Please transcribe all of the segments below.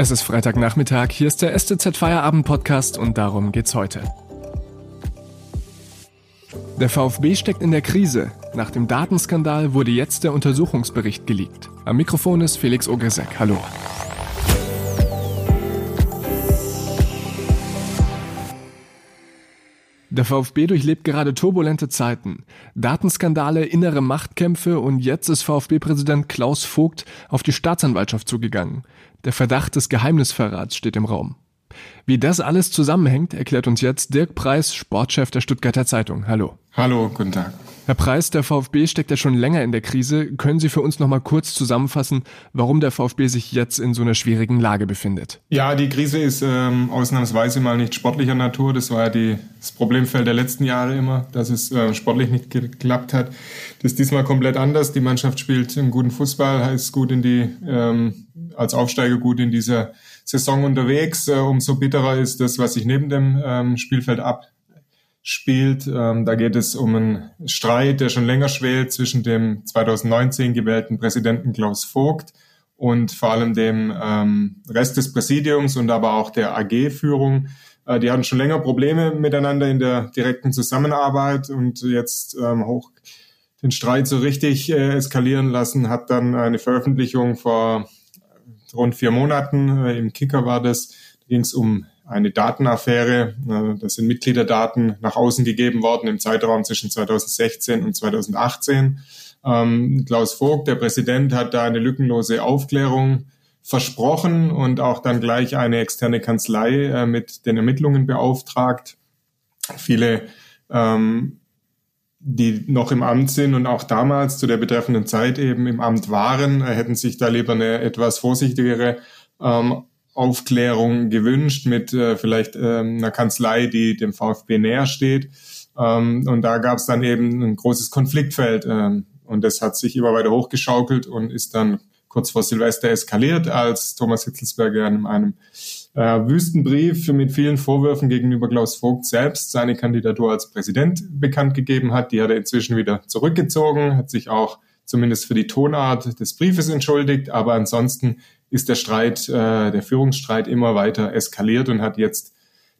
Es ist Freitagnachmittag, hier ist der STZ Feierabend Podcast und darum geht's heute. Der VfB steckt in der Krise. Nach dem Datenskandal wurde jetzt der Untersuchungsbericht geleakt. Am Mikrofon ist Felix Ogresek. Hallo. Der VfB durchlebt gerade turbulente Zeiten. Datenskandale, innere Machtkämpfe und jetzt ist VfB-Präsident Klaus Vogt auf die Staatsanwaltschaft zugegangen. Der Verdacht des Geheimnisverrats steht im Raum. Wie das alles zusammenhängt, erklärt uns jetzt Dirk Preis, Sportchef der Stuttgarter Zeitung. Hallo. Hallo, guten Tag. Herr Preis, der VfB steckt ja schon länger in der Krise. Können Sie für uns noch mal kurz zusammenfassen, warum der VfB sich jetzt in so einer schwierigen Lage befindet? Ja, die Krise ist ähm, ausnahmsweise mal nicht sportlicher Natur. Das war ja die, das Problemfeld der letzten Jahre immer, dass es äh, sportlich nicht geklappt hat. Das ist diesmal komplett anders. Die Mannschaft spielt einen guten Fußball, heißt gut in die, ähm, als Aufsteiger gut in dieser Saison unterwegs. Äh, umso bitterer ist das, was sich neben dem ähm, Spielfeld ab spielt. Ähm, da geht es um einen Streit, der schon länger schwelt zwischen dem 2019 gewählten Präsidenten Klaus Vogt und vor allem dem ähm, Rest des Präsidiums und aber auch der AG-Führung. Äh, die hatten schon länger Probleme miteinander in der direkten Zusammenarbeit und jetzt ähm, hoch den Streit so richtig äh, eskalieren lassen, hat dann eine Veröffentlichung vor rund vier Monaten, äh, im Kicker war das, da ging es um eine Datenaffäre. Äh, das sind Mitgliederdaten nach außen gegeben worden im Zeitraum zwischen 2016 und 2018. Ähm, Klaus Vogt, der Präsident, hat da eine lückenlose Aufklärung versprochen und auch dann gleich eine externe Kanzlei äh, mit den Ermittlungen beauftragt. Viele, ähm, die noch im Amt sind und auch damals zu der betreffenden Zeit eben im Amt waren, äh, hätten sich da lieber eine etwas vorsichtigere ähm, Aufklärung gewünscht mit äh, vielleicht ähm, einer Kanzlei, die dem VfB näher steht. Ähm, und da gab es dann eben ein großes Konfliktfeld. Ähm, und das hat sich immer weiter hochgeschaukelt und ist dann kurz vor Silvester eskaliert, als Thomas Hitzelsberger in einem äh, Wüstenbrief mit vielen Vorwürfen gegenüber Klaus Vogt selbst seine Kandidatur als Präsident bekannt gegeben hat. Die hat er inzwischen wieder zurückgezogen, hat sich auch zumindest für die Tonart des Briefes entschuldigt, aber ansonsten ist der Streit, äh, der Führungsstreit immer weiter eskaliert und hat jetzt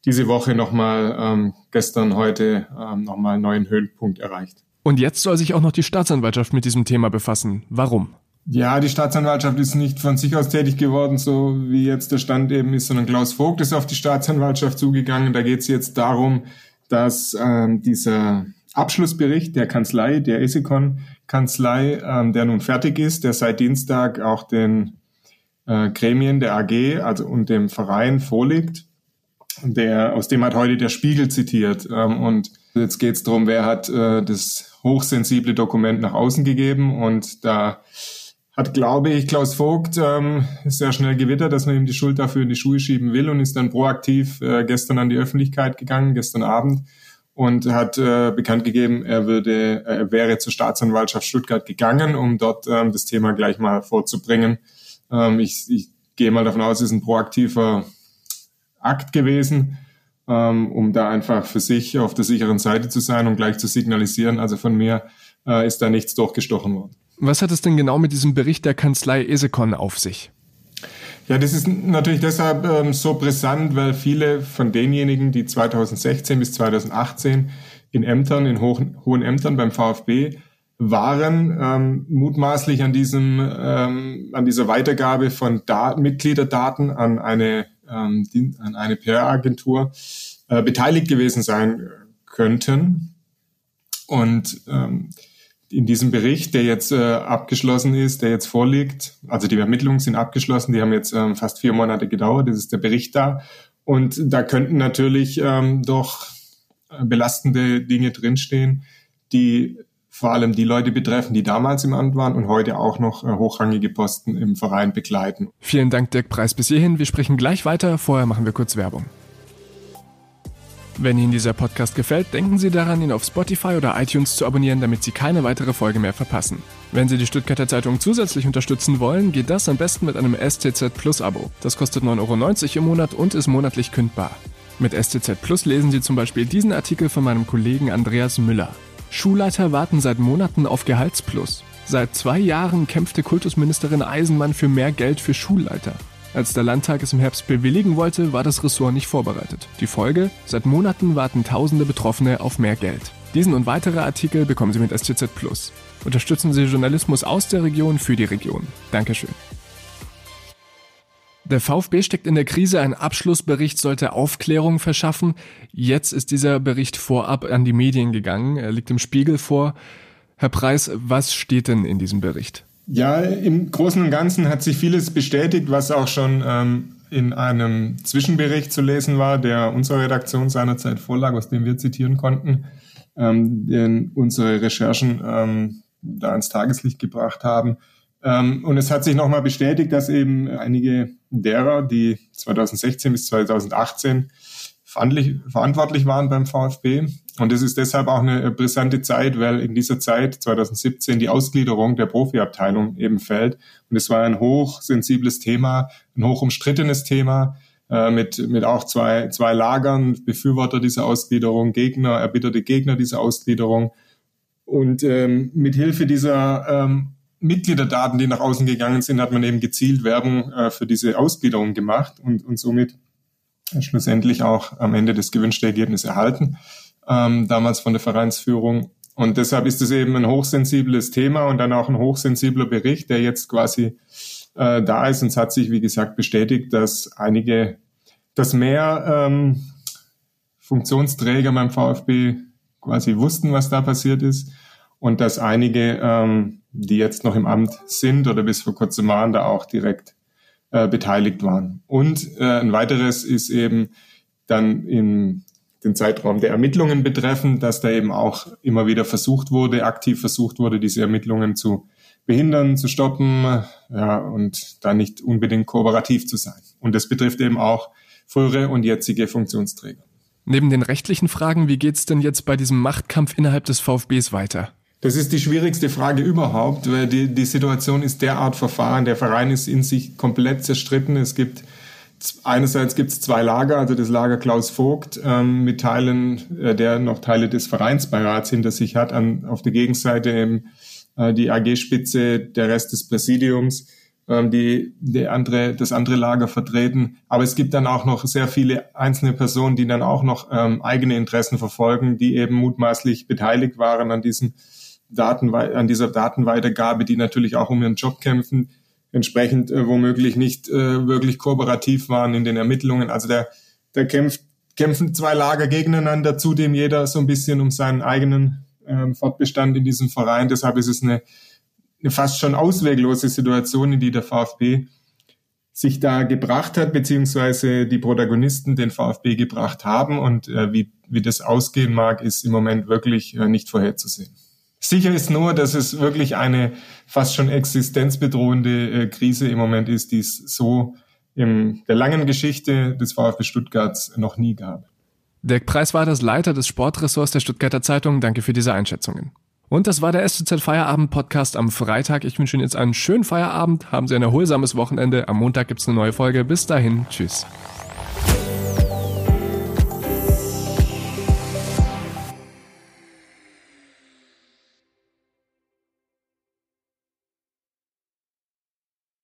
diese Woche nochmal, ähm, gestern, heute ähm, nochmal einen neuen Höhenpunkt erreicht. Und jetzt soll sich auch noch die Staatsanwaltschaft mit diesem Thema befassen. Warum? Ja, die Staatsanwaltschaft ist nicht von sich aus tätig geworden, so wie jetzt der Stand eben ist, sondern Klaus Vogt ist auf die Staatsanwaltschaft zugegangen. Da geht es jetzt darum, dass ähm, dieser Abschlussbericht der Kanzlei, der Esikon-Kanzlei, ähm, der nun fertig ist, der seit Dienstag auch den äh, Gremien der AG also und dem Verein vorliegt. Der, aus dem hat heute der Spiegel zitiert. Ähm, und jetzt geht es darum, wer hat äh, das hochsensible Dokument nach außen gegeben. Und da hat, glaube ich, Klaus Vogt ähm, sehr schnell gewittert, dass man ihm die Schuld dafür in die Schuhe schieben will und ist dann proaktiv äh, gestern an die Öffentlichkeit gegangen, gestern Abend und hat äh, bekannt gegeben, er würde, er wäre zur Staatsanwaltschaft Stuttgart gegangen, um dort ähm, das Thema gleich mal vorzubringen. Ähm, ich, ich gehe mal davon aus, es ist ein proaktiver Akt gewesen, ähm, um da einfach für sich auf der sicheren Seite zu sein und gleich zu signalisieren. Also von mir äh, ist da nichts durchgestochen worden. Was hat es denn genau mit diesem Bericht der Kanzlei Esekon auf sich? Ja, das ist natürlich deshalb ähm, so brisant, weil viele von denjenigen, die 2016 bis 2018 in Ämtern, in hohen, hohen Ämtern beim VfB waren ähm, mutmaßlich an diesem ähm, an dieser Weitergabe von Daten, Mitgliederdaten an eine ähm, an eine PR-Agentur äh, beteiligt gewesen sein könnten. Und ähm, in diesem Bericht, der jetzt äh, abgeschlossen ist, der jetzt vorliegt, also die Ermittlungen sind abgeschlossen, die haben jetzt ähm, fast vier Monate gedauert, das ist der Bericht da. Und da könnten natürlich ähm, doch belastende Dinge drinstehen, die vor allem die Leute betreffen, die damals im Amt waren und heute auch noch äh, hochrangige Posten im Verein begleiten. Vielen Dank, Dirk Preis, bis hierhin. Wir sprechen gleich weiter. Vorher machen wir kurz Werbung. Wenn Ihnen dieser Podcast gefällt, denken Sie daran, ihn auf Spotify oder iTunes zu abonnieren, damit Sie keine weitere Folge mehr verpassen. Wenn Sie die Stuttgarter Zeitung zusätzlich unterstützen wollen, geht das am besten mit einem STZ Plus Abo. Das kostet 9,90 Euro im Monat und ist monatlich kündbar. Mit STZ Plus lesen Sie zum Beispiel diesen Artikel von meinem Kollegen Andreas Müller. Schulleiter warten seit Monaten auf Gehaltsplus. Seit zwei Jahren kämpfte Kultusministerin Eisenmann für mehr Geld für Schulleiter. Als der Landtag es im Herbst bewilligen wollte, war das Ressort nicht vorbereitet. Die Folge? Seit Monaten warten tausende Betroffene auf mehr Geld. Diesen und weitere Artikel bekommen Sie mit STZ Plus. Unterstützen Sie Journalismus aus der Region für die Region. Dankeschön. Der VfB steckt in der Krise, ein Abschlussbericht sollte Aufklärung verschaffen. Jetzt ist dieser Bericht vorab an die Medien gegangen, er liegt im Spiegel vor. Herr Preis, was steht denn in diesem Bericht? Ja, im Großen und Ganzen hat sich vieles bestätigt, was auch schon ähm, in einem Zwischenbericht zu lesen war, der unserer Redaktion seinerzeit vorlag, aus dem wir zitieren konnten, ähm, den unsere Recherchen ähm, da ans Tageslicht gebracht haben. Ähm, und es hat sich nochmal bestätigt, dass eben einige derer, die 2016 bis 2018 verantwortlich waren beim VfB. Und es ist deshalb auch eine brisante Zeit, weil in dieser Zeit 2017 die Ausgliederung der Profiabteilung eben fällt. Und es war ein hochsensibles Thema, ein hoch umstrittenes Thema äh, mit, mit auch zwei, zwei Lagern, Befürworter dieser Ausgliederung, Gegner, erbitterte Gegner dieser Ausgliederung. Und ähm, mit Hilfe dieser ähm, Mitgliederdaten, die nach außen gegangen sind, hat man eben gezielt Werbung äh, für diese Ausgliederung gemacht und, und somit schlussendlich auch am Ende das gewünschte Ergebnis erhalten, ähm, damals von der Vereinsführung. Und deshalb ist es eben ein hochsensibles Thema und dann auch ein hochsensibler Bericht, der jetzt quasi äh, da ist. Und es hat sich, wie gesagt, bestätigt, dass einige, dass mehr ähm, Funktionsträger beim VfB quasi wussten, was da passiert ist und dass einige, ähm, die jetzt noch im Amt sind oder bis vor kurzem waren, da auch direkt äh, beteiligt waren. Und äh, ein weiteres ist eben dann in den Zeitraum der Ermittlungen betreffend, dass da eben auch immer wieder versucht wurde, aktiv versucht wurde, diese Ermittlungen zu behindern, zu stoppen, ja, und da nicht unbedingt kooperativ zu sein. Und das betrifft eben auch frühere und jetzige Funktionsträger. Neben den rechtlichen Fragen, wie geht's denn jetzt bei diesem Machtkampf innerhalb des VfBs weiter? Das ist die schwierigste Frage überhaupt, weil die, die Situation ist derart verfahren. Der Verein ist in sich komplett zerstritten. Es gibt einerseits gibt es zwei Lager, also das Lager Klaus Vogt ähm, mit Teilen, äh, der noch Teile des Vereinsbeirats hinter sich hat, an, auf der Gegenseite eben äh, die AG-Spitze, der Rest des Präsidiums, ähm, die, die andere, das andere Lager vertreten. Aber es gibt dann auch noch sehr viele einzelne Personen, die dann auch noch ähm, eigene Interessen verfolgen, die eben mutmaßlich beteiligt waren an diesem Daten, an dieser Datenweitergabe, die natürlich auch um ihren Job kämpfen, entsprechend äh, womöglich nicht äh, wirklich kooperativ waren in den Ermittlungen. Also da, da kämpft, kämpfen zwei Lager gegeneinander, zudem jeder so ein bisschen um seinen eigenen ähm, Fortbestand in diesem Verein. Deshalb ist es eine, eine fast schon ausweglose Situation, in die der VfB sich da gebracht hat, beziehungsweise die Protagonisten den VfB gebracht haben. Und äh, wie, wie das ausgehen mag, ist im Moment wirklich äh, nicht vorherzusehen. Sicher ist nur, dass es wirklich eine fast schon existenzbedrohende äh, Krise im Moment ist, die es so in der langen Geschichte des VfB Stuttgarts noch nie gab. Dirk Preis war das Leiter des Sportressorts der Stuttgarter Zeitung. Danke für diese Einschätzungen. Und das war der SZ Feierabend Podcast am Freitag. Ich wünsche Ihnen jetzt einen schönen Feierabend. Haben Sie ein erholsames Wochenende. Am Montag gibt's eine neue Folge. Bis dahin. Tschüss.